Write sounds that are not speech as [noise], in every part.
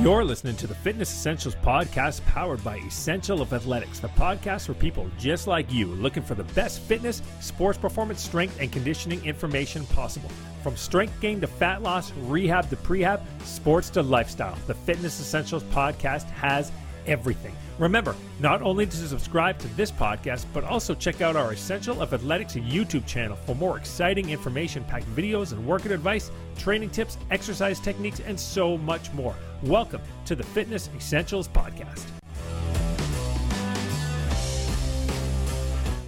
You're listening to the Fitness Essentials podcast powered by Essential of Athletics, the podcast for people just like you looking for the best fitness, sports performance, strength, and conditioning information possible. From strength gain to fat loss, rehab to prehab, sports to lifestyle, the Fitness Essentials podcast has everything. Remember, not only to subscribe to this podcast, but also check out our Essential of Athletics YouTube channel for more exciting information packed videos and workout advice, training tips, exercise techniques, and so much more. Welcome to the Fitness Essentials Podcast.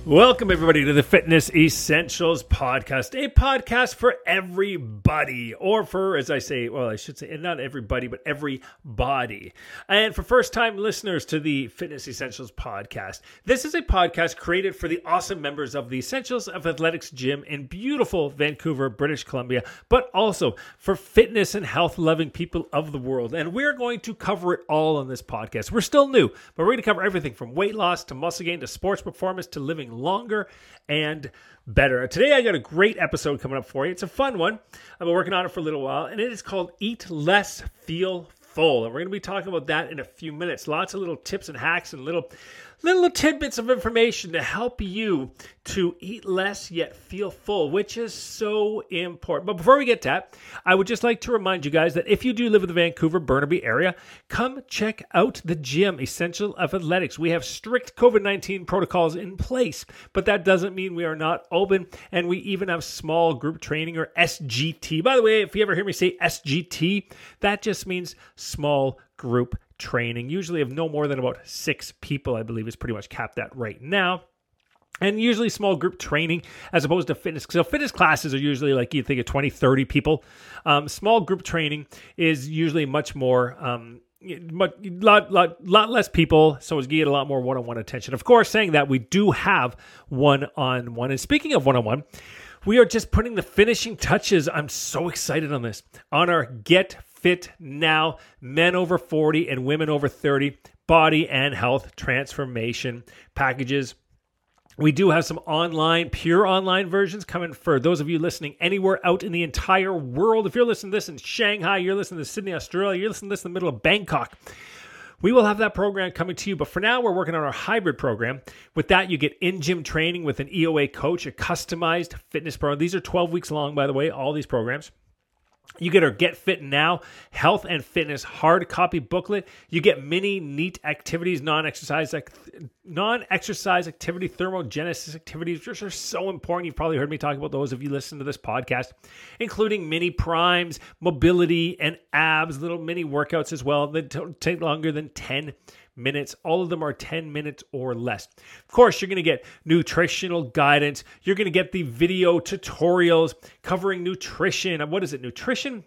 Welcome, everybody, to the Fitness Essentials Podcast, a podcast for everybody, or for, as I say, well, I should say, not everybody, but everybody. And for first time listeners to the Fitness Essentials Podcast, this is a podcast created for the awesome members of the Essentials of Athletics Gym in beautiful Vancouver, British Columbia, but also for fitness and health loving people of the world. And we're going to cover it all on this podcast. We're still new, but we're going to cover everything from weight loss to muscle gain to sports performance to living longer and better. Today, I got a great episode coming up for you. It's a fun one. I've been working on it for a little while, and it is called Eat Less, Feel Full. And we're going to be talking about that in a few minutes. Lots of little tips and hacks and little little tidbits of information to help you to eat less yet feel full, which is so important. But before we get to that, I would just like to remind you guys that if you do live in the Vancouver Burnaby area, come check out the gym, Essential Athletics. We have strict COVID 19 protocols in place, but that doesn't mean we are not open. And we even have small group training or SGT. By the way, if you ever hear me say SGT, that just means small group training, usually of no more than about six people, I believe is pretty much capped at right now and usually small group training as opposed to fitness so fitness classes are usually like you think of 20 30 people um, small group training is usually much more um, much, lot, lot, lot less people, so you get a lot more one-on-one attention. Of course, saying that we do have one-on-one. And speaking of one-on-one, we are just putting the finishing touches. I'm so excited on this on our Get Fit Now Men Over 40 and Women Over 30 Body and Health Transformation packages. We do have some online, pure online versions coming for those of you listening anywhere out in the entire world. If you're listening to this in Shanghai, you're listening to Sydney, Australia, you're listening to this in the middle of Bangkok. We will have that program coming to you, but for now, we're working on our hybrid program. With that, you get in gym training with an EOA coach, a customized fitness program. These are 12 weeks long, by the way, all these programs. You get our Get Fit Now health and fitness hard copy booklet. You get many neat activities, non-exercise non-exercise activity, thermogenesis activities, which are so important. You've probably heard me talk about those if you listen to this podcast, including mini primes, mobility, and abs, little mini workouts as well that don't take longer than 10 minutes. All of them are 10 minutes or less. Of course, you're going to get nutritional guidance. You're going to get the video tutorials covering nutrition. What is it? Nutrition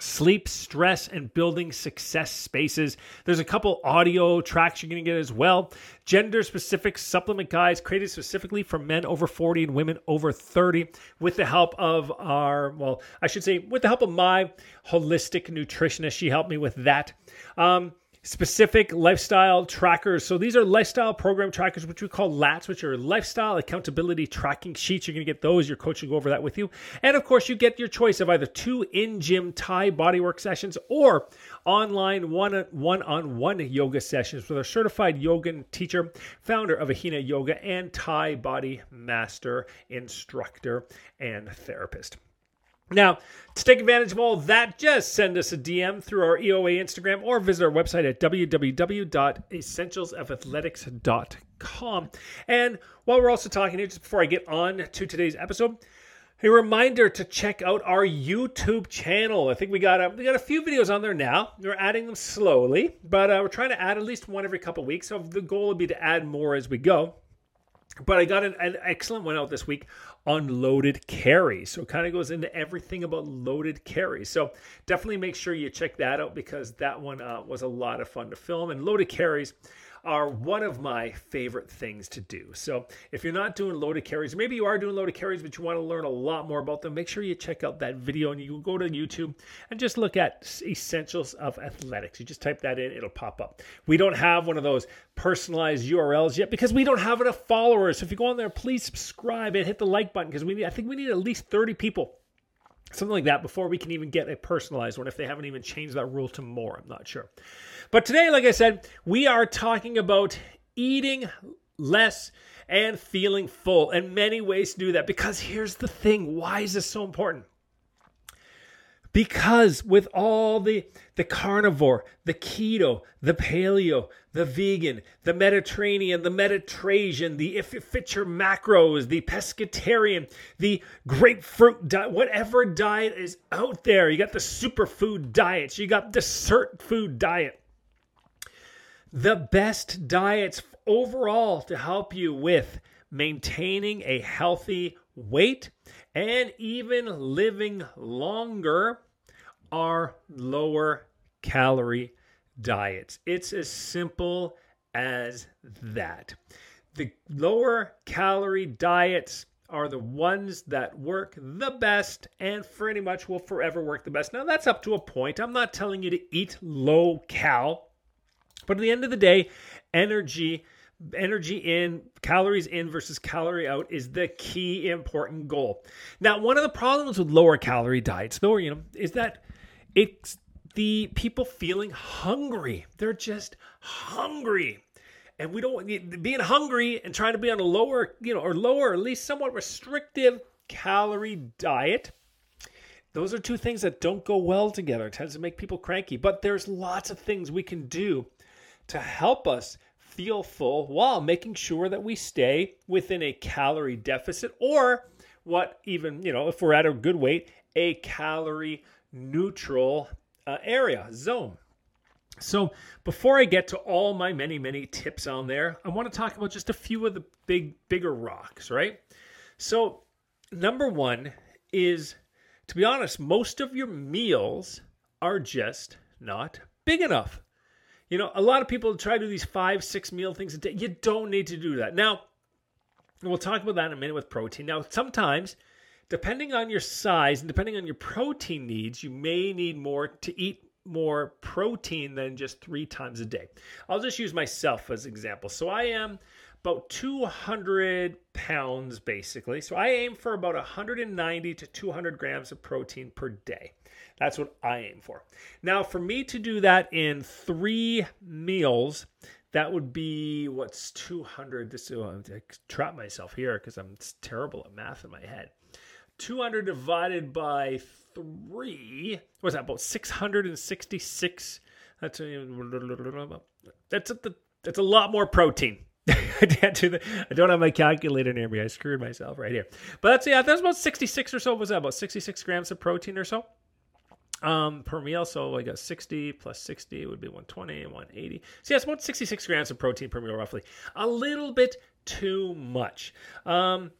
sleep, stress, and building success spaces. There's a couple audio tracks you're going to get as well. Gender specific supplement guides created specifically for men over 40 and women over 30 with the help of our, well, I should say, with the help of my holistic nutritionist. She helped me with that. Um, specific lifestyle trackers. So these are lifestyle program trackers, which we call LATs, which are lifestyle accountability tracking sheets. You're going to get those. Your coach will go over that with you. And of course, you get your choice of either two in gym Thai bodywork sessions or online one on one yoga sessions with a certified yoga teacher, founder of Ahina Yoga, and Thai body master, instructor, and therapist. Now, to take advantage of all that, just send us a DM through our EOA Instagram or visit our website at www.essentialsofathletics.com. And while we're also talking here, just before I get on to today's episode, a reminder to check out our YouTube channel. I think we got a, we got a few videos on there now. We're adding them slowly, but uh, we're trying to add at least one every couple weeks. So the goal would be to add more as we go. But I got an, an excellent one out this week on loaded carries. So it kind of goes into everything about loaded carries. So definitely make sure you check that out because that one uh, was a lot of fun to film. And loaded carries are one of my favorite things to do. So if you're not doing loaded carries, maybe you are doing loaded carries, but you want to learn a lot more about them, make sure you check out that video and you go to YouTube and just look at essentials of athletics. You just type that in, it'll pop up. We don't have one of those personalized URLs yet because we don't have enough followers. So if you go on there, please subscribe and hit the like button because we need, I think we need at least 30 people something like that before we can even get a personalized one if they haven't even changed that rule to more. I'm not sure. But today like i said we are talking about eating less and feeling full and many ways to do that because here's the thing. Why is this so important because with all the the carnivore the keto the paleo the vegan the mediterranean the mediterranean the if it fits your macros the pescatarian the grapefruit diet whatever diet is out there. You got the superfood diets. You got Sirtfood diet. The best diets overall to help you with maintaining a healthy weight and even living longer are lower calorie diets. It's as simple as that. The lower calorie diets are the ones that work the best and pretty much will forever work the best. Now, that's up to a point. I'm not telling you to eat low cal, but at the end of the day, energy energy in, calories in versus calorie out is the key important goal. Now, one of the problems with lower calorie diets, though, you know, is that it's the people feeling hungry. They're just hungry. And we don't being hungry and trying to be on a lower, you know, or lower, at least somewhat restrictive calorie diet. Those are two things that don't go well together. It tends to make people cranky. But there's lots of things we can do to help us feel full while making sure that we stay within a calorie deficit or what even, you know, if we're at a good weight, a calorie neutral uh, area, zone. So, before I get to all my many, many tips on there, I want to talk about just a few of the big, bigger rocks, right? So, number one is to be honest, most of your meals are just not big enough. You know, a lot of people try to do these five, six meal things a day. You don't need to do that. Now, we'll talk about that in a minute with protein. Now, sometimes, depending on your size and depending on your protein needs, you may need more to eat more protein than just three times a day. I'll just use myself as example. So I am about 200 pounds basically. So I aim for about 190 to 200 grams of protein per day. That's what I aim for. Now, for me to do that in three meals, that would be what's 200. This oh, I trap myself here because I'm terrible at math in my head. 200 divided by three. What's that? About 666. That's a, that's a, that's a lot more protein. [laughs] I can't do that. I don't have my calculator near me. I screwed myself right here. But that's yeah, that's about 66 or so. Was that about 66 grams of protein or so? Um, per meal. So I got 60 plus 60 would be 120 and 180. So it's about 66 grams of protein per meal, roughly. A little bit too much. Um,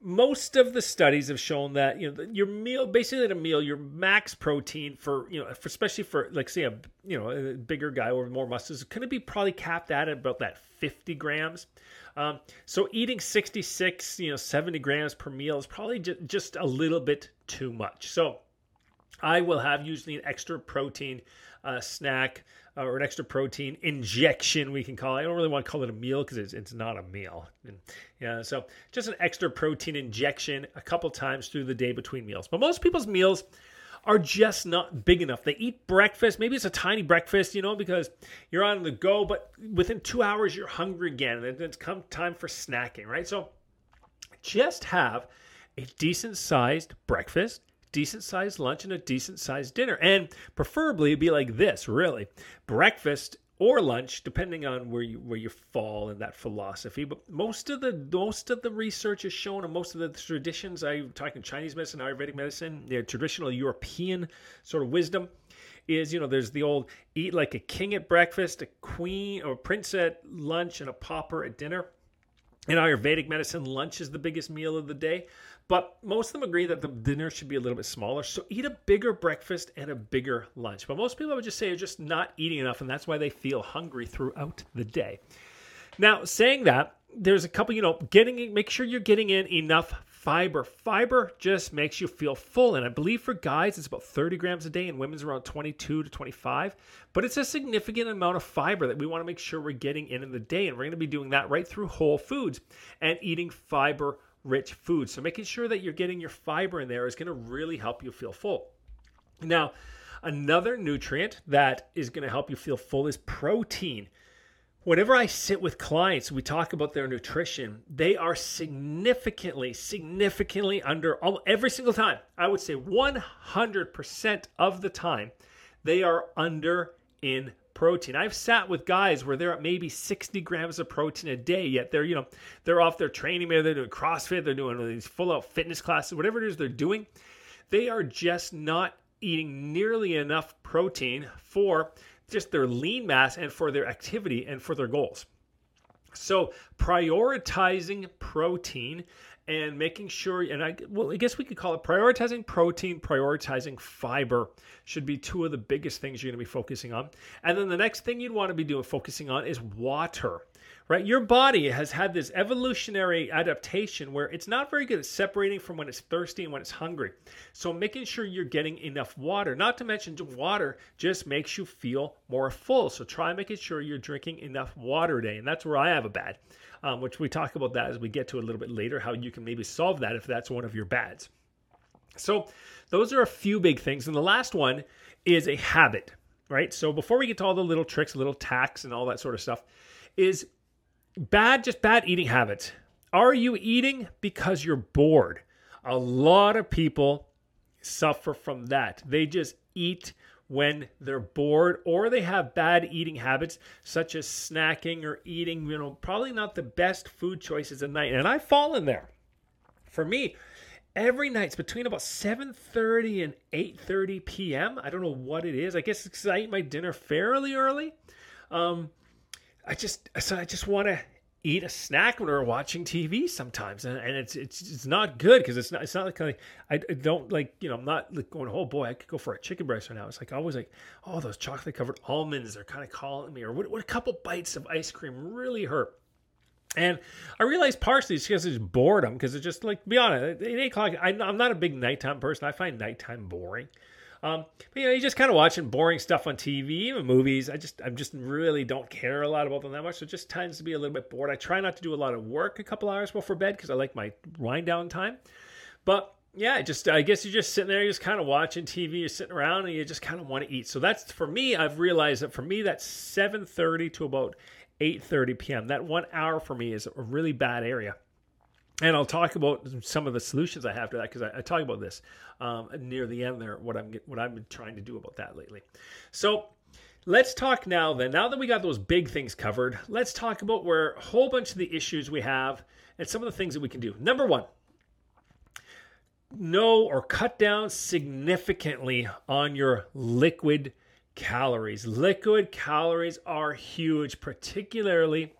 most of the studies have shown that you know your meal, basically at a meal, your max protein for you know, for, especially for like say a you know a bigger guy or more muscles, is going to be probably capped at about that 50 grams. Um, so eating 66, you know, 70 grams per meal is probably just, just a little bit too much. So I will have usually an extra protein uh, snack uh, or an extra protein injection, we can call it. I don't really want to call it a meal because it's, it's not a meal. And, yeah, so just an extra protein injection a couple times through the day between meals. But most people's meals are just not big enough. They eat breakfast. Maybe it's a tiny breakfast, you know, because you're on the go, but within two hours you're hungry again, and then it's come time for snacking, right? So just have a decent sized breakfast decent sized lunch and a decent sized dinner. And preferably it'd be like this, really. Breakfast or lunch, depending on where you where you fall in that philosophy. But most of the most of the research has shown, and most of the traditions, I'm talking Chinese medicine, Ayurvedic medicine, the traditional European sort of wisdom, is you know there's the old eat like a king at breakfast, a queen or a prince at lunch, and a pauper at dinner. In Ayurvedic medicine, lunch is the biggest meal of the day. But most of them agree that the dinner should be a little bit smaller. So eat a bigger breakfast and a bigger lunch. But most people, I would just say, are just not eating enough, and that's why they feel hungry throughout the day. Now, saying that, there's a couple, you know, getting make sure you're getting in enough fiber. Fiber just makes you feel full. And I believe for guys, it's about 30 grams a day, and women's around 22 to 25. But it's a significant amount of fiber that we want to make sure we're getting in in the day. And we're going to be doing that right through whole foods and eating fiber rich foods. So making sure that you're getting your fiber in there is going to really help you feel full. Now, another nutrient that is going to help you feel full is protein. Whenever I sit with clients, we talk about their nutrition, they are significantly, significantly under every single time. I would say 100% of the time, they are under in protein. I've sat with guys where they're at maybe 60 grams of protein a day, yet they're, you know, they're off their training, maybe they're doing CrossFit, they're doing these full out fitness classes, whatever it is they're doing. They are just not eating nearly enough protein for just their lean mass and for their activity and for their goals. So prioritizing protein and making sure and I well I guess we could call it prioritizing protein, prioritizing fiber should be two of the biggest things you're going to be focusing on. And then the next thing you'd want to be doing focusing on is water right? Your body has had this evolutionary adaptation where it's not very good at separating from when it's thirsty and when it's hungry. So making sure you're getting enough water, not to mention water just makes you feel more full. So try making sure you're drinking enough water a day. And that's where I have a bad, um, which we talk about that as we get to a little bit later, how you can maybe solve that if that's one of your bads. So those are a few big things. And the last one is a habit, right? So before we get to all the little tricks, little tacks, and all that sort of stuff, is bad, just bad eating habits. Are you eating because you're bored? A lot of people suffer from that. They just eat when they're bored or they have bad eating habits such as snacking or eating, you know, probably not the best food choices at night. And I fall in there. For me, every night it's between about 7:30 and 8:30 p.m. I don't know what it is. I guess it's because I eat my dinner fairly early. Um, I just so I just want to eat a snack when we're watching TV sometimes, and, and it's it's it's not good because it's not it's not like I, I don't like you know I'm not like going oh boy I could go for a chicken breast right now. It's like always like oh those chocolate covered almonds they're kind of calling me or what, what a couple bites of ice cream really hurt. And I realized partially it's because it's boredom because it's just like be honest at eight o'clock I, I'm not a big nighttime person. I find nighttime boring. Um, but you know, you just kind of watching boring stuff on TV, even movies. I just, I just really don't care a lot about them that much. So it just tends to be a little bit bored. I try not to do a lot of work a couple hours before bed because I like my wind down time. But yeah, just I guess you're just sitting there, you're just kind of watching TV, you're sitting around, and you just kind of want to eat. So that's for me. I've realized that for me, that's 7:30 to about 8:30 p.m. That one hour for me is a really bad area and I'll talk about some of the solutions I have to that because I, I, talk about this um, near the end there. What I'm what I've been trying to do about that lately. So let's talk now. Then now that we got those big things covered, let's talk about where a whole bunch of the issues we have and some of the things that we can do. Number one, know or cut down significantly on your liquid calories. Liquid calories are huge, particularly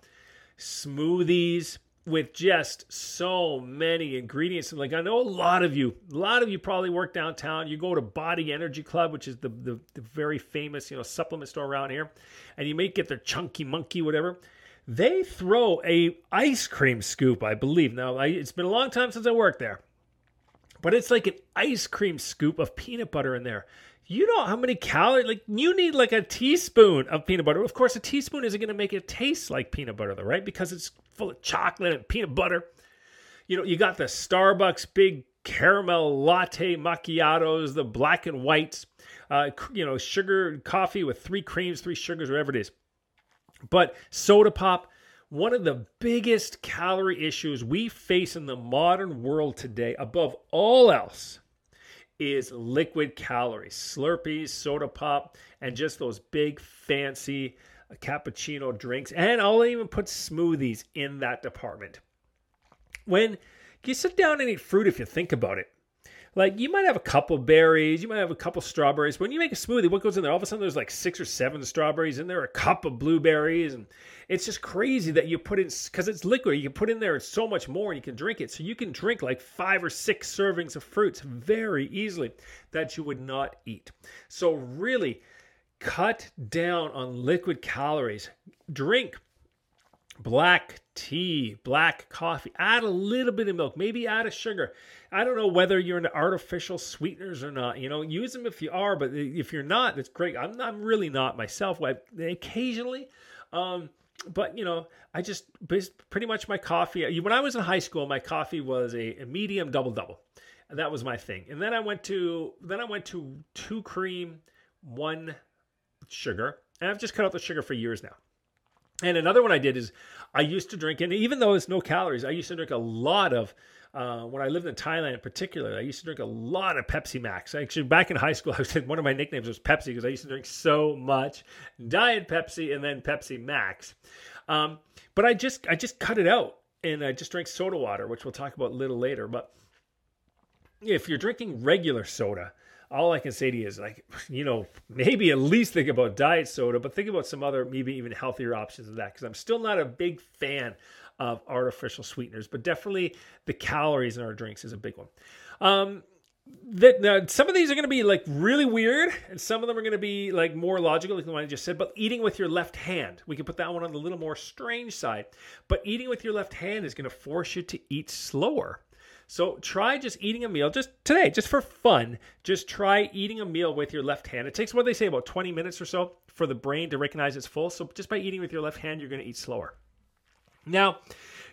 smoothies with just so many ingredients. Like I know a lot of you, a lot of you probably work downtown. You go to Body Energy Club, which is the, the, the very famous, you know, supplement store around here, and you may get their chunky monkey, whatever. They throw a ice cream scoop, I believe. Now I, it's been a long time since I worked there, but it's like an ice cream scoop of peanut butter in there you know how many calories like you need like a teaspoon of peanut butter. Of course a teaspoon isn't going to make it taste like peanut butter though right? Because it's full of chocolate and peanut butter. You know you got the starbucks big caramel latte macchiatos the black and whites uh, you know sugar coffee with three creams three sugars whatever it is. But soda pop one of the biggest calorie issues we face in the modern world today above all else is liquid calories, Slurpees, soda pop, and just those big fancy cappuccino drinks. And I'll even put smoothies in that department. When you sit down and eat fruit, if you think about it, like you might have a couple berries, you might have a couple strawberries. When you make a smoothie, what goes in there? All of a sudden, there's like six or seven strawberries in there, a cup of blueberries, and it's just crazy that you put in because it's liquid. You can put in there so much more, and you can drink it. So you can drink like five or six servings of fruits very easily that you would not eat. So really, cut down on liquid calories. Drink black tea, black coffee, add a little bit of milk, maybe add a sugar. I don't know whether you're into artificial sweeteners or not. You know, use them if you are, but if you're not, that's great. I'm, I'm really not myself. I, occasionally, um, but you know, I just pretty much my coffee. When I was in high school, my coffee was a, a medium double double, that was my thing. And then I went to then I went to two cream, one sugar, and I've just cut out the sugar for years now. And another one I did is I used to drink, and even though it's no calories, I used to drink a lot of. Uh, when I lived in Thailand, in particular, I used to drink a lot of Pepsi Max. Actually, back in high school, [laughs] I said one of my nicknames was Pepsi because I used to drink so much Diet Pepsi and then Pepsi Max. Um, but I just I just cut it out and I just drank soda water, which we'll talk about a little later. But if you're drinking regular soda, all I can say to you is like, [laughs] you know, maybe at least think about diet soda, but think about some other, maybe even healthier options of that. Because I'm still not a big fan of artificial sweeteners, but definitely the calories in our drinks is a big one. Um, that some of these are going to be like really weird, and some of them are going to be like more logical, like the one I just said. But eating with your left hand, we can put that one on the little more strange side. But eating with your left hand is going to force you to eat slower. So try just eating a meal just today, just for fun. Just try eating a meal with your left hand. It takes what they say about 20 minutes or so for the brain to recognize it's full. So just by eating with your left hand, you're going to eat slower. Now,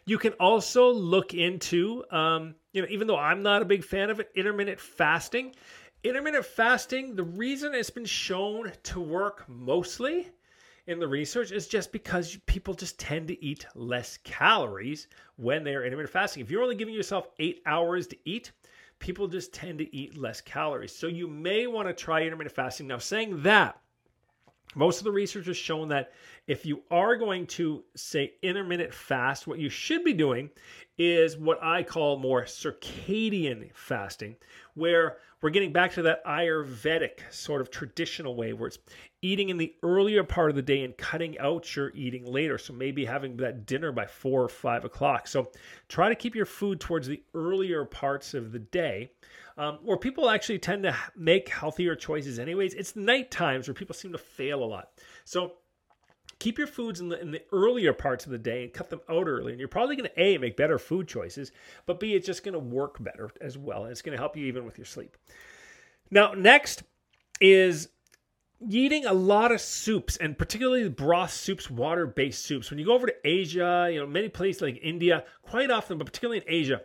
you can also look into, um, you know, even though I'm not a big fan of it, intermittent fasting. Intermittent fasting, the reason it's been shown to work mostly in the research is just because people just tend to eat less calories when they are intermittent fasting. If you're only giving yourself eight hours to eat, people just tend to eat less calories. So you may want to try intermittent fasting. Now, saying that, most of the research has shown that if you are going to say intermittent fast, what you should be doing is what I call more circadian fasting, where we're getting back to that Ayurvedic sort of traditional way where it's eating in the earlier part of the day and cutting out your eating later. So maybe having that dinner by four or five o'clock. So try to keep your food towards the earlier parts of the day. Um, where people actually tend to make healthier choices, anyways. It's night times where people seem to fail a lot. So keep your foods in the in the earlier parts of the day and cut them out early and you're probably going to a make better food choices but b it's just going to work better as well and it's going to help you even with your sleep. Now next is eating a lot of soups and particularly broth soups water based soups. When you go over to asia you know many places like india quite often but particularly in asia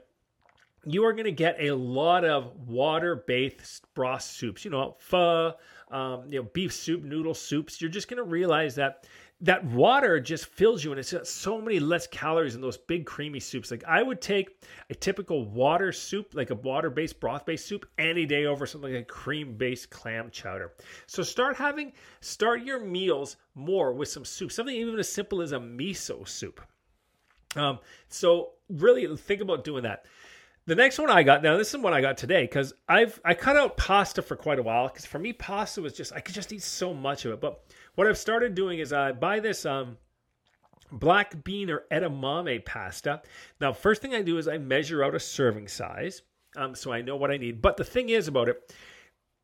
you are going to get a lot of water based broth soups. You know pho um, you know beef soup noodle soups. You're just going to realize that that water just fills you and it's got so many less calories in those big creamy soups. Like i would take a typical water soup like a water based broth based soup any day over something like a cream based clam chowder. So start having start your meals more with some soup something even as simple as a miso soup. Um, so really think about doing that. The next one I got now, this is one I got today because I've I cut out pasta for quite a while because for me pasta was just I could just eat so much of it. But what I've started doing is I buy this um, black bean or edamame pasta. Now, first thing I do is I measure out a serving size um, so I know what I need. But the thing is about it,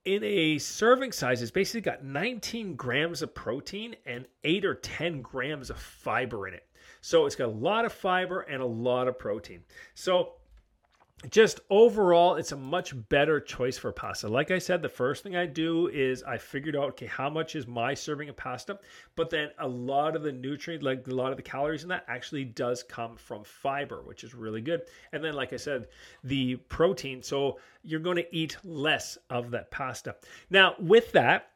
in a serving size, it's basically got 19 grams of protein and 8 or 10 grams of fiber in it. So it's got a lot of fiber and a lot of protein. So just overall, it's a much better choice for pasta. Like I said, the first thing I do is I figured out, okay, how much is my serving of pasta? But then a lot of the nutrient, like a lot of the calories in that actually does come from fiber, which is really good. And then, like I said, the protein. So you're going to eat less of that pasta. Now, with that,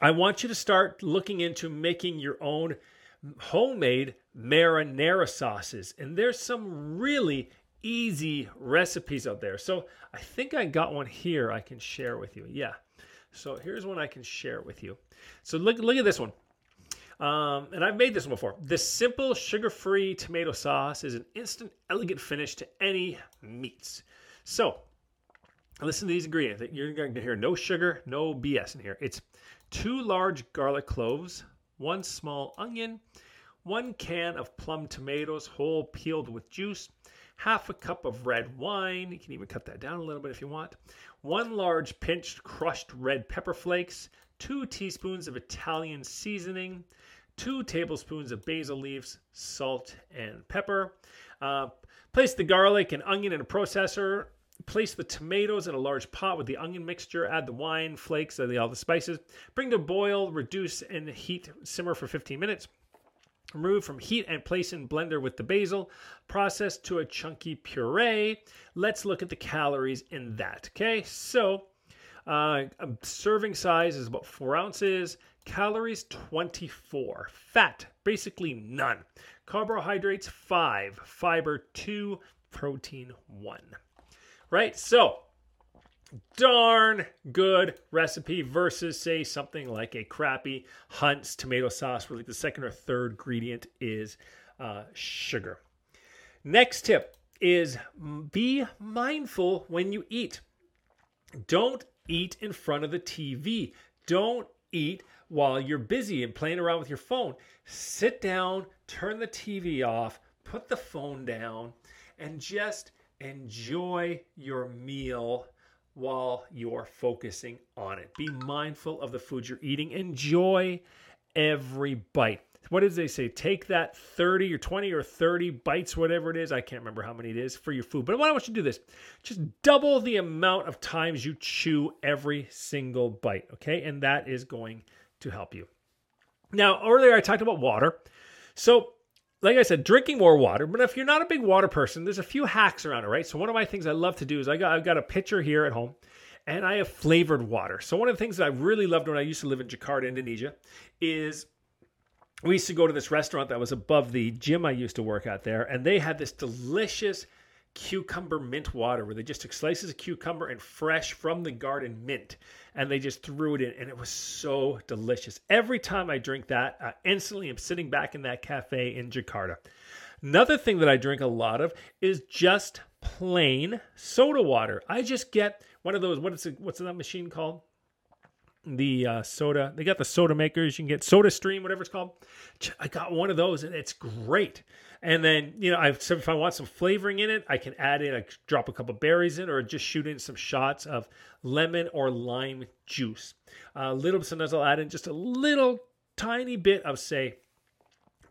I want you to start looking into making your own homemade marinara sauces. And there's some really easy recipes out there. So I think I got one here I can share with you. Yeah. So here's one I can share with you. So look, look at this one. Um, and I've made this one before. This simple sugar-free tomato sauce is an instant, elegant finish to any meats. So listen to these ingredients. You're going to hear no sugar, no BS in here. It's two large garlic cloves, one small onion, one can of plum tomatoes, whole peeled with juice, half a cup of red wine. You can even cut that down a little bit if you want. One large pinched crushed red pepper flakes, two teaspoons of Italian seasoning, two tablespoons of basil leaves, salt, and pepper. Uh, place the garlic and onion in a processor. Place the tomatoes in a large pot with the onion mixture. Add the wine, flakes, and all the spices. Bring to boil, reduce, and heat. Simmer for 15 minutes. Remove from heat and place in blender with the basil. Process to a chunky puree. Let's look at the calories in that. Okay, so uh, serving size is about four ounces. Calories 24. Fat basically none. Carbohydrates five. Fiber two. Protein one. Right. So darn good recipe versus say something like a crappy Hunt's tomato sauce where like the second or third ingredient is uh, sugar. Next tip is be mindful when you eat. Don't eat in front of the TV. Don't eat while you're busy and playing around with your phone. Sit down, turn the TV off, put the phone down, and just enjoy your meal while you're focusing on it. Be mindful of the food you're eating. Enjoy every bite. What did they say? Take that 30 or 20 or 30 bites, whatever it is. I can't remember how many it is for your food. But why don't you to do this? Just double the amount of times you chew every single bite, okay? And that is going to help you. Now, earlier I talked about water. So like I said, drinking more water. But if you're not a big water person, there's a few hacks around it, right? So one of my things I love to do is I got I've got a pitcher here at home, and I have flavored water. So one of the things that I really loved when I used to live in Jakarta, Indonesia, is we used to go to this restaurant that was above the gym I used to work at there, and they had this delicious cucumber mint water where they just took slices of cucumber and fresh from the garden mint and they just threw it in and it was so delicious. Every time i drink that i instantly am sitting back in that cafe in jakarta. Another thing that i drink a lot of is just plain soda water. I just get one of those what is it what's that machine called the uh, soda. They got the soda makers. You can get Soda Stream, whatever it's called. I got one of those, and it's great. And then you know, I if I want some flavoring in it, I can add in, I drop a couple berries in, or just shoot in some shots of lemon or lime juice. A uh, little sometimes I'll add in just a little tiny bit of say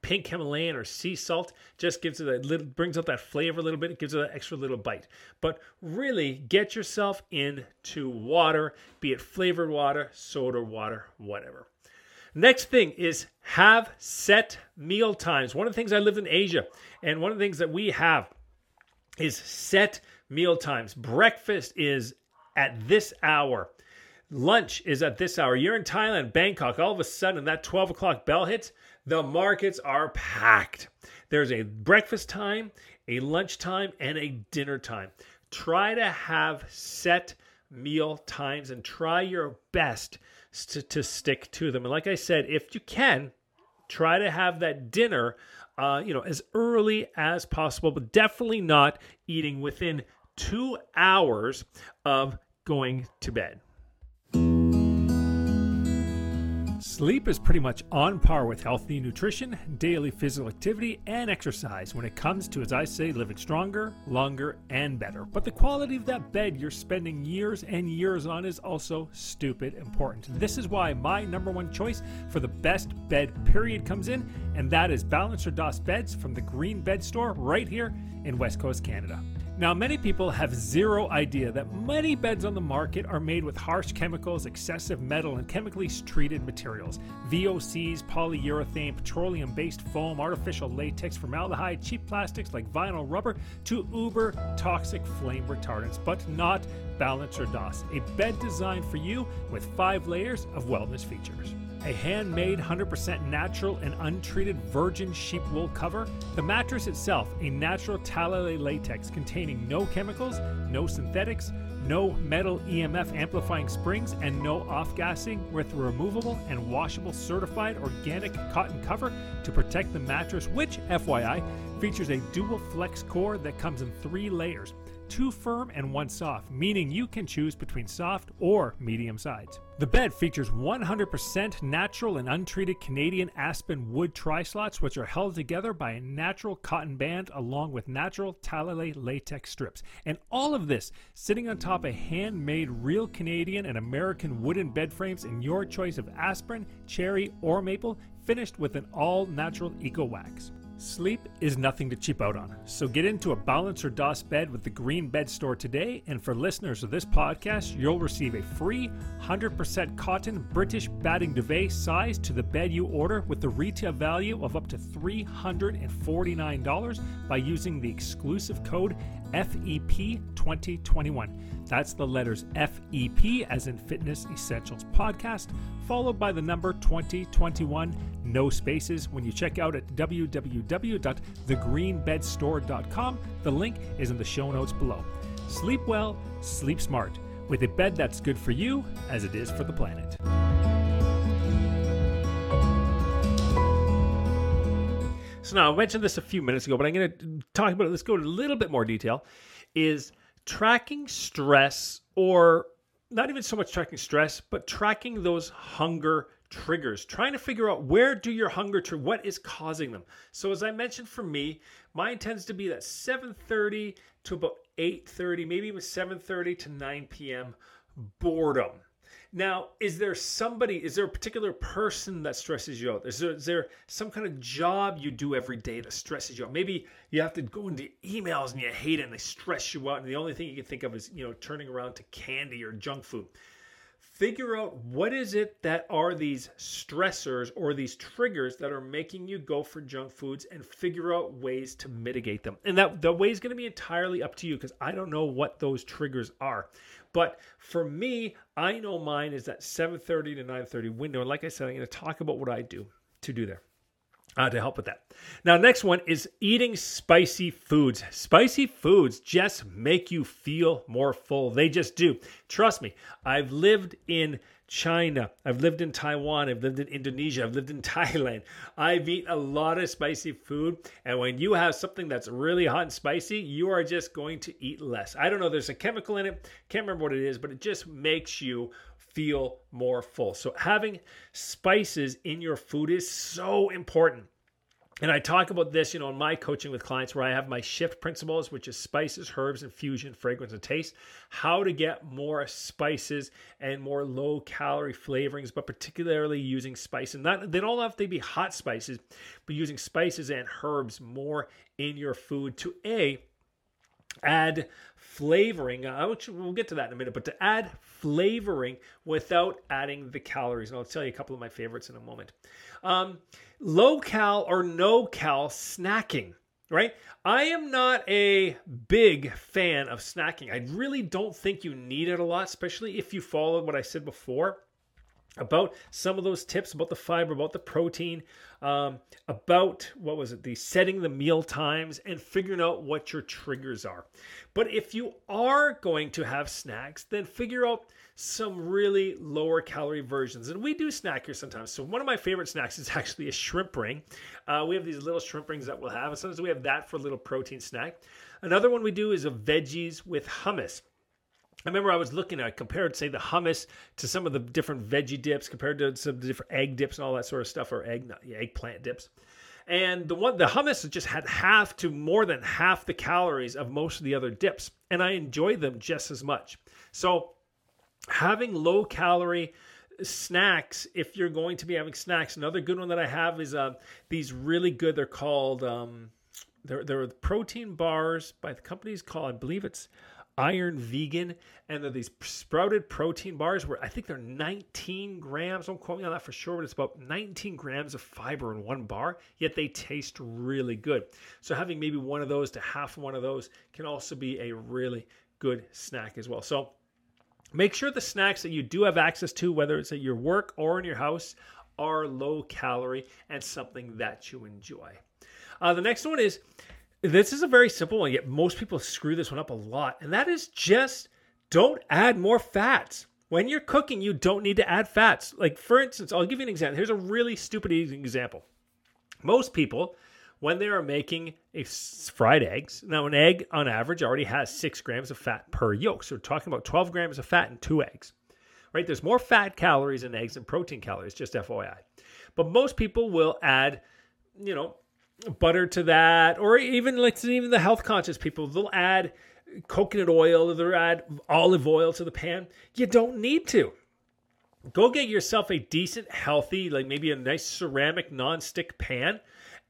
pink Himalayan or sea salt just gives it a little, brings out that flavor a little bit. It gives it an extra little bite. But really, get yourself into water, be it flavored water, soda water, whatever. Next thing is have set meal times. One of the things I lived in Asia, and one of the things that we have is set meal times. Breakfast is at this hour. Lunch is at this hour. You're in Thailand, Bangkok. All of a sudden, that 12 o'clock bell hits. The markets are packed. There's a breakfast time, a lunch time, and a dinner time. Try to have set meal times and try your best to, to stick to them. And like I said, if you can, try to have that dinner, uh, you know, as early as possible, but definitely not eating within two hours of going to bed. Sleep is pretty much on par with healthy nutrition, daily physical activity, and exercise when it comes to, as I say, living stronger, longer, and better. But the quality of that bed you're spending years and years on is also stupid important. This is why my number one choice for the best bed period comes in, and that is Balancer DOS beds from the Green Bed Store right here in West Coast Canada. Now, many people have zero idea that many beds on the market are made with harsh chemicals, excessive metal, and chemically treated materials. VOCs, polyurethane, petroleum based foam, artificial latex, formaldehyde, cheap plastics like vinyl rubber, to uber toxic flame retardants, but not Balancer DOS, a bed designed for you with five layers of wellness features a handmade 100% natural and untreated virgin sheep wool cover, the mattress itself a natural talalay latex containing no chemicals, no synthetics, no metal EMF amplifying springs, and no off gassing with a removable and washable certified organic cotton cover to protect the mattress, which, FYI, features a dual flex core that comes in three layers two firm and one soft, meaning you can choose between soft or medium sides. The bed features 100% natural and untreated Canadian aspen wood tri slots, which are held together by a natural cotton band along with natural talalay latex strips. And all of this sitting on top of handmade real Canadian and American wooden bed frames in your choice of aspen, cherry, or maple, finished with an all natural eco wax. Sleep is nothing to cheap out on, so get into a Balance or DOS bed with the Green Bed Store today. And for listeners of this podcast, you'll receive a free 100% cotton British batting duvet size to the bed you order with the retail value of up to $349 by using the exclusive code FEP2021. That's the letters FEP as in Fitness Essentials Podcast, followed by the number 2021, no spaces, when you check out at www.thegreenbedstore.com. The link is in the show notes below. Sleep well, sleep smart, with a bed that's good for you as it is for the planet. So now I mentioned this a few minutes ago, but I'm going to talk about it. Let's go into a little bit more detail. Is tracking stress or not even so much tracking stress, but tracking those hunger triggers, trying to figure out where do your hunger to what is causing them. So as I mentioned for me, mine tends to be that 7:30 to about 8:30, maybe even 7:30 to 9 p.m. boredom. Now, is there somebody, is there a particular person that stresses you out? Is there, is there some kind of job you do every day that stresses you out? Maybe you have to go into emails and you hate it and they stress you out, and the only thing you can think of is, you know, turning around to candy or junk food. Figure out what is it that are these stressors or these triggers that are making you go for junk foods and figure out ways to mitigate them. And that the way is going to be entirely up to you because I don't know what those triggers are. But for me, I know mine is that 7:30 to 9:30 window. And like I said, I'm going to talk about what I do to do there. Uh, to help with that. Now, next one is eating spicy foods. Spicy foods just make you feel more full. They just do. Trust me, I've lived in China. I've lived in Taiwan. I've lived in Indonesia. I've lived in [laughs] Thailand. I've eaten a lot of spicy food. And when you have something that's really hot and spicy, you are just going to eat less. I don't know. There's a chemical in it. Can't remember what it is, but it just makes you feel more full. So having spices in your food is so important. And I talk about this, you know, in my coaching with clients where I have my shift principles, which is spices, herbs, infusion, fragrance, and taste. How to get more spices and more low calorie flavorings, but particularly using spice. And not they don't have to be hot spices, but using spices and herbs more in your food to A, add flavoring. Uh, we'll get to that in a minute, but to add flavoring without adding the calories. And I'll tell you a couple of my favorites in a moment. Um, low cal or no cal snacking, right? I am not a big fan of snacking. I really don't think you need it a lot, especially if you follow what I said before about some of those tips about the fiber, about the protein, um, about what was it, the setting the meal times and figuring out what your triggers are. But if you are going to have snacks, then figure out some really lower calorie versions. And we do snack here sometimes. So one of my favorite snacks is [laughs] actually a shrimp ring. Uh, we have these little shrimp rings that we'll have. And sometimes we have that for a little protein snack. Another one we do is a veggies with hummus. I remember I was looking at compared, say, the hummus to some of the different veggie dips, compared to some different egg dips and all that sort of stuff, or egg, yeah, eggplant dips. And the one, the hummus just had half to more than half the calories of most of the other dips, and I enjoy them just as much. So, having low calorie snacks, if you're going to be having snacks, another good one that I have is uh, these really good. They're called um, they're they're protein bars by the company's called I believe it's Iron Vegan, and they're these sprouted protein bars where I think they're 19 grams. Don't quote me on that for sure, but it's about 19 grams of fiber in one bar, yet they taste really good. So having maybe one of those to half one of those can also be a really good snack as well. So make sure the snacks that you do have access to, whether it's at your work or in your house, are low calorie and something that you enjoy. Uh, the next one is this is a very simple one, yet most people screw this one up a lot. And that is just don't add more fats. When you're cooking, you don't need to add fats. Like, for instance, I'll give you an example. Here's a really stupid example. Most people, when they are making fried eggs, now an egg on average already has six grams of fat per yolk. So we're talking about 12 grams of fat in two eggs, right? There's more fat calories in eggs than protein calories, just FYI. But most people will add, you know, butter to that, or even like even the health conscious people, they'll add coconut oil, they'll add olive oil to the pan. You don't need to. go get yourself a decent, healthy, like maybe a nice ceramic non-stick pan,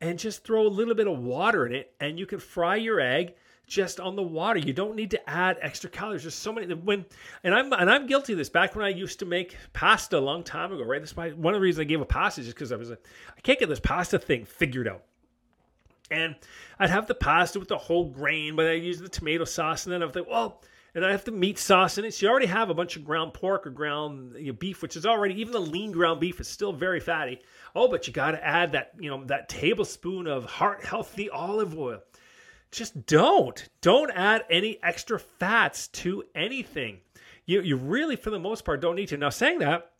and just throw a little bit of water in it, and you can fry your egg just on the water. You don't need to add extra calories. There's so many when and I'm and I'm guilty of this. Back when I used to make pasta a long time ago, right? That's why one of the reasons I gave up pasta is just because I was like, I can't get this pasta thing figured out. And I'd have the pasta with the whole grain, but I use the tomato sauce, and then I'd think, well, and I have the meat sauce in it. So you already have a bunch of ground pork or ground you know, beef, which is already even the lean ground beef is still very fatty. Oh, but you got to add that you know that tablespoon of heart healthy olive oil. Just don't don't add any extra fats to anything. You you really for the most part don't need to. Now saying that,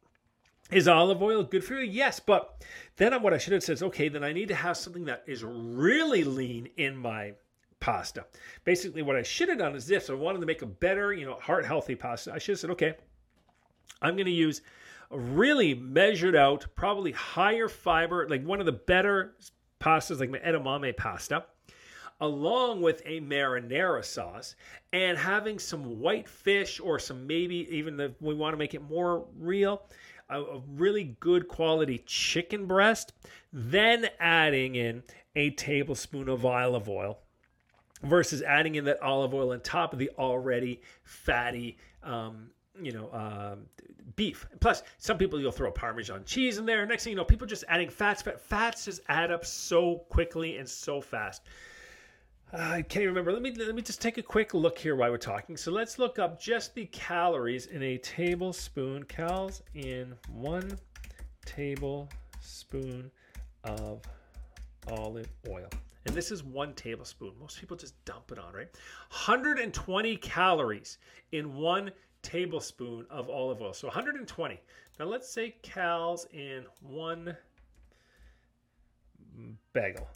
is olive oil good for you? Yes, but then what I should have said is okay. Then I need to have something that is really lean in my pasta. Basically, what I should have done is this: I wanted to make a better, you know, heart healthy pasta. I should have said, okay, I'm going to use a really measured out, probably higher fiber, like one of the better pastas, like my edamame pasta, along with a marinara sauce, and having some white fish or some maybe even the we want to make it more real a, a really good quality chicken breast, then adding in a tablespoon of olive oil versus adding in that olive oil on top of the already fatty um, you know, uh, beef. Plus, some people you'll throw Parmesan cheese in there. Next thing you know, people just adding fats. But fats just add up so quickly and so fast. I can't remember. Let me let me just take a quick look here while we're talking. So let's look up just the calories in a tablespoon. Cals in one tablespoon of olive oil. And this is one tablespoon. Most people just dump it on, right? 120 calories in one tablespoon of olive oil. So 120. Now let's say cals in one bagel.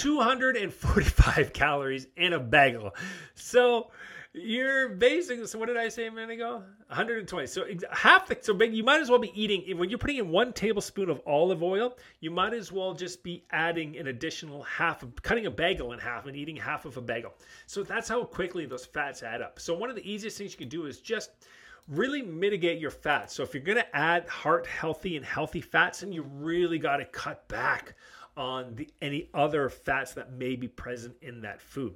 245 [laughs] calories in a bagel. So you're basically so what did I say a minute ago? 120. So half the so you might as well be eating when you're putting in one tablespoon of olive oil, you might as well just be adding an additional half of cutting a bagel in half and eating half of a bagel. So that's how quickly those fats add up. So one of the easiest things you can do is just really mitigate your fats. So if you're going to add heart healthy and healthy fats, then you really got to cut back on the, any other fats that may be present in that food.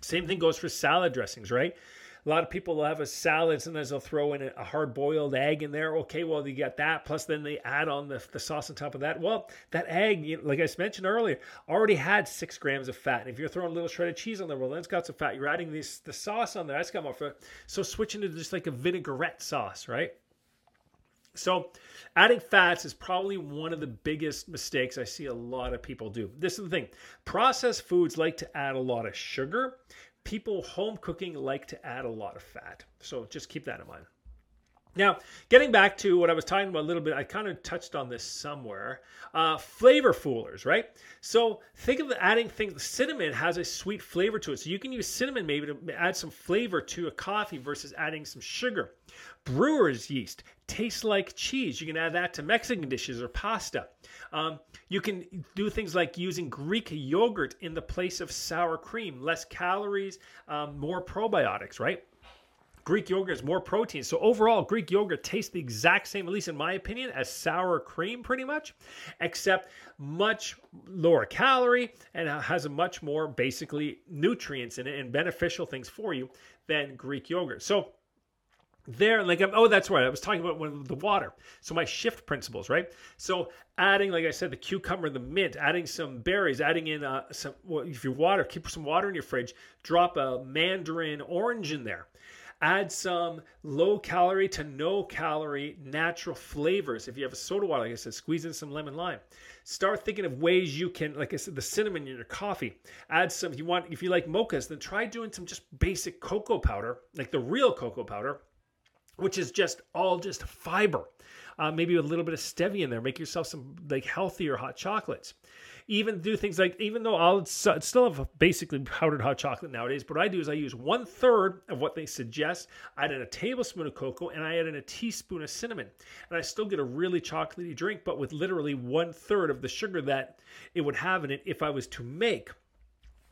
Same thing goes for salad dressings, right? A lot of people will have a salad, sometimes they'll throw in a hard boiled egg in there. Okay, well, you got that. Plus, then they add on the, the sauce on top of that. Well, that egg, you know, like I mentioned earlier, already had six grams of fat. And if you're throwing a little shredded cheese on there, well, then it's got some fat. You're adding this the sauce on there, that's got more fat. So switching to just like a vinaigrette sauce, right? So, adding fats is probably one of the biggest mistakes I see a lot of people do. This is the thing processed foods like to add a lot of sugar. People home cooking like to add a lot of fat. So, just keep that in mind. Now, getting back to what I was talking about a little bit, I kind of touched on this somewhere. Uh, flavor foolers, right? So think of adding things. Cinnamon has a sweet flavor to it, so you can use cinnamon maybe to add some flavor to a coffee versus adding some sugar. Brewer's yeast tastes like cheese. You can add that to Mexican dishes or pasta. Um, you can do things like using Greek yogurt in the place of sour cream, less calories, um, more probiotics, right? Greek yogurt is more protein. So overall, Greek yogurt tastes the exact same, at least in my opinion, as sour cream pretty much, except much lower calorie and has much more basically nutrients in it and beneficial things for you than Greek yogurt. So there like oh that's right i was talking about one the water so my shift principles right so adding like i said the cucumber the mint adding some berries adding in uh, some well, if you water keep some water in your fridge drop a mandarin orange in there add some low calorie to no calorie natural flavors. If you have a soda water, like I said, squeeze in some lemon lime. Start thinking of ways you can, like I said, the cinnamon in your coffee. Add some, if you want, if you like mochas, then try doing some just basic cocoa powder, like the real cocoa powder, which is just all just fiber. Uh, maybe a little bit of stevia in there. Make yourself some like healthier hot chocolates even do things like even though I'll still have basically powdered hot chocolate nowadays, but what I do is I use one third of what they suggest. I add in a tablespoon of cocoa and I add in a teaspoon of cinnamon, and I still get a really chocolatey drink, but with literally one third of the sugar that it would have in it if I was to make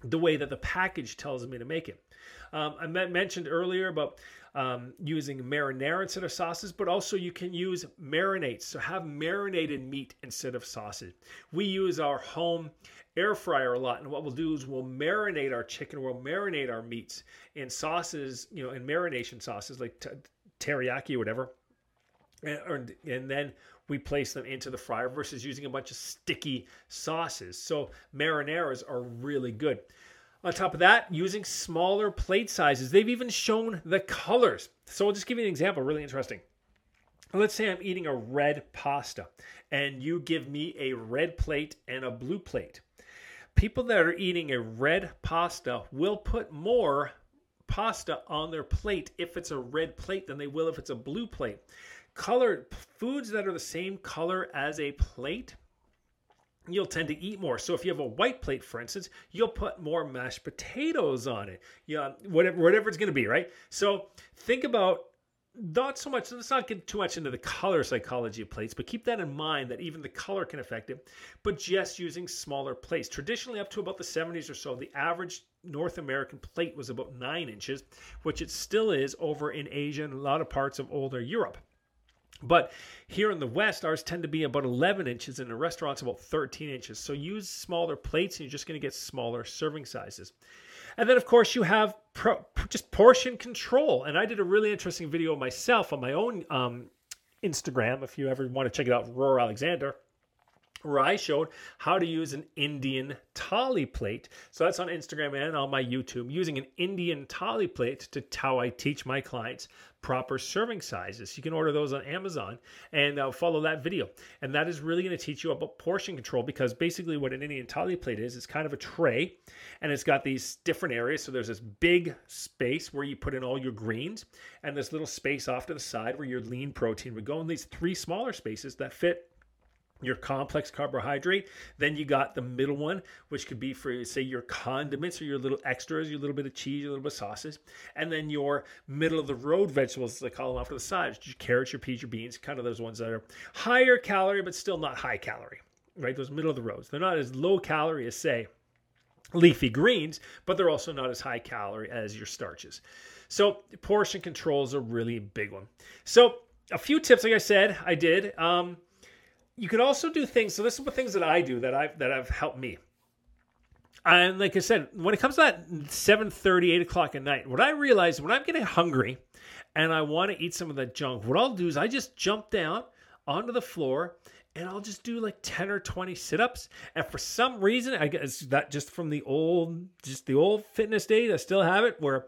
the way that the package tells me to make it. Um, I mentioned earlier about um, using marinara instead of sauces, but also you can use marinades. So have marinated meat instead of sausage. We use our home air fryer a lot, and what we'll do is we'll marinate our chicken, we'll marinate our meats in sauces, you know, in marination sauces like t- teriyaki or whatever, and, and then we place them into the fryer versus using a bunch of sticky sauces. So marinaras are really good. On top of that, using smaller plate sizes. They've even shown the colors. So I'll just give you an example, really interesting. Let's say I'm eating a red pasta and you give me a red plate and a blue plate. People that are eating a red pasta will put more pasta on their plate if it's a red plate than they will if it's a blue plate. Colored foods that are the same color as a plate you'll tend to eat more. So if you have a white plate, for instance, you'll put more mashed potatoes on it. Yeah, whatever whatever it's going to be, right? So think about not so much. Let's not get too much into the color psychology of plates, but keep that in mind that even the color can affect it. But just using smaller plates, traditionally up to about the 70s or so, the average North American plate was about nine inches, which it still is over in Asia and a lot of parts of older Europe. But here in the West, ours tend to be about 11 inches, and the restaurants about 13 inches. So use smaller plates, and you're just going to get smaller serving sizes. And then, of course, you have pro- just portion control. And I did a really interesting video myself on my own um, Instagram. If you ever want to check it out, Roar Alexander where I showed how to use an Indian thali plate. So that's on Instagram and on my YouTube, using an Indian thali plate to how I teach my clients proper serving sizes. You can order those on Amazon and uh, follow that video. And that is really going to teach you about portion control because basically what an Indian thali plate is, it's kind of a tray and it's got these different areas. So there's this big space where you put in all your greens and this little space off to the side where your lean protein would go, and these three smaller spaces that fit your complex carbohydrate. Then you got the middle one, which could be for say your condiments or your little extras, your little bit of cheese, your little bit of sauces, and then your middle of the road vegetables, as they call them off to the side, your carrots, your peas, your beans, kind of those ones that are higher calorie but still not high calorie, right? Those middle of the roads. They're not as low calorie as say leafy greens, but they're also not as high calorie as your starches. So portion control is a really big one. So a few tips, like I said, I did. Um, you can also do things. So this is the things that I do that I've that have helped me. And like I said, when it comes to that 7 30, 8 o'clock at night, what I realize when I'm getting hungry and I want to eat some of that junk, what I'll do is I just jump down onto the floor and I'll just do like 10 or 20 sit-ups. And for some reason, I guess that just from the old, just the old fitness days, I still have it where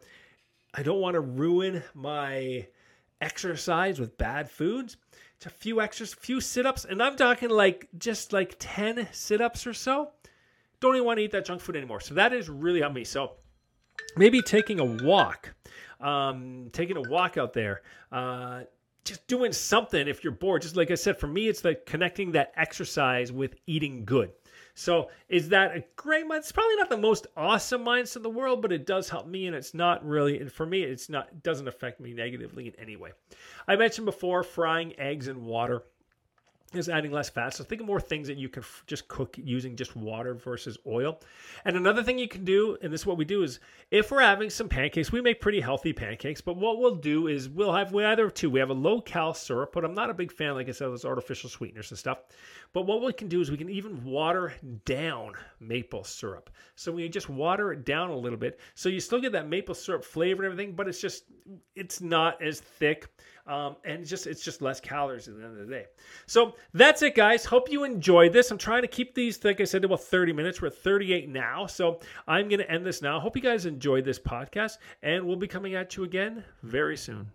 I don't want to ruin my exercise with bad foods a few extras, few sit-ups, and I'm talking like just like 10 sit-ups or so. Don't even want to eat that junk food anymore. So that is really on me. So maybe taking a walk, um, taking a walk out there, uh, just doing something if you're bored. Just like I said, for me, it's like connecting that exercise with eating good. So is that a great mind? It's probably not the most awesome mindset in the world, but it does help me, and it's not really. And for me, it's not. It doesn't affect me negatively in any way. I mentioned before frying eggs in water is adding less fat. So think of more things that you can f- just cook using just water versus oil. And another thing you can do, and this is what we do, is if we're having some pancakes, we make pretty healthy pancakes. But what we'll do is we'll have we either two. We have a low cal syrup, but I'm not a big fan, like I said, of those artificial sweeteners and stuff. But what we can do is we can even water down maple syrup. So we just water it down a little bit, so you still get that maple syrup flavor and everything, but it's just it's not as thick. Um, and just it's just less calories at the end of the day. So that's it, guys. Hope you enjoyed this. I'm trying to keep these, like I said, about 30 minutes. We're at 38 now, so I'm going to end this now. Hope you guys enjoyed this podcast, and we'll be coming at you again very soon.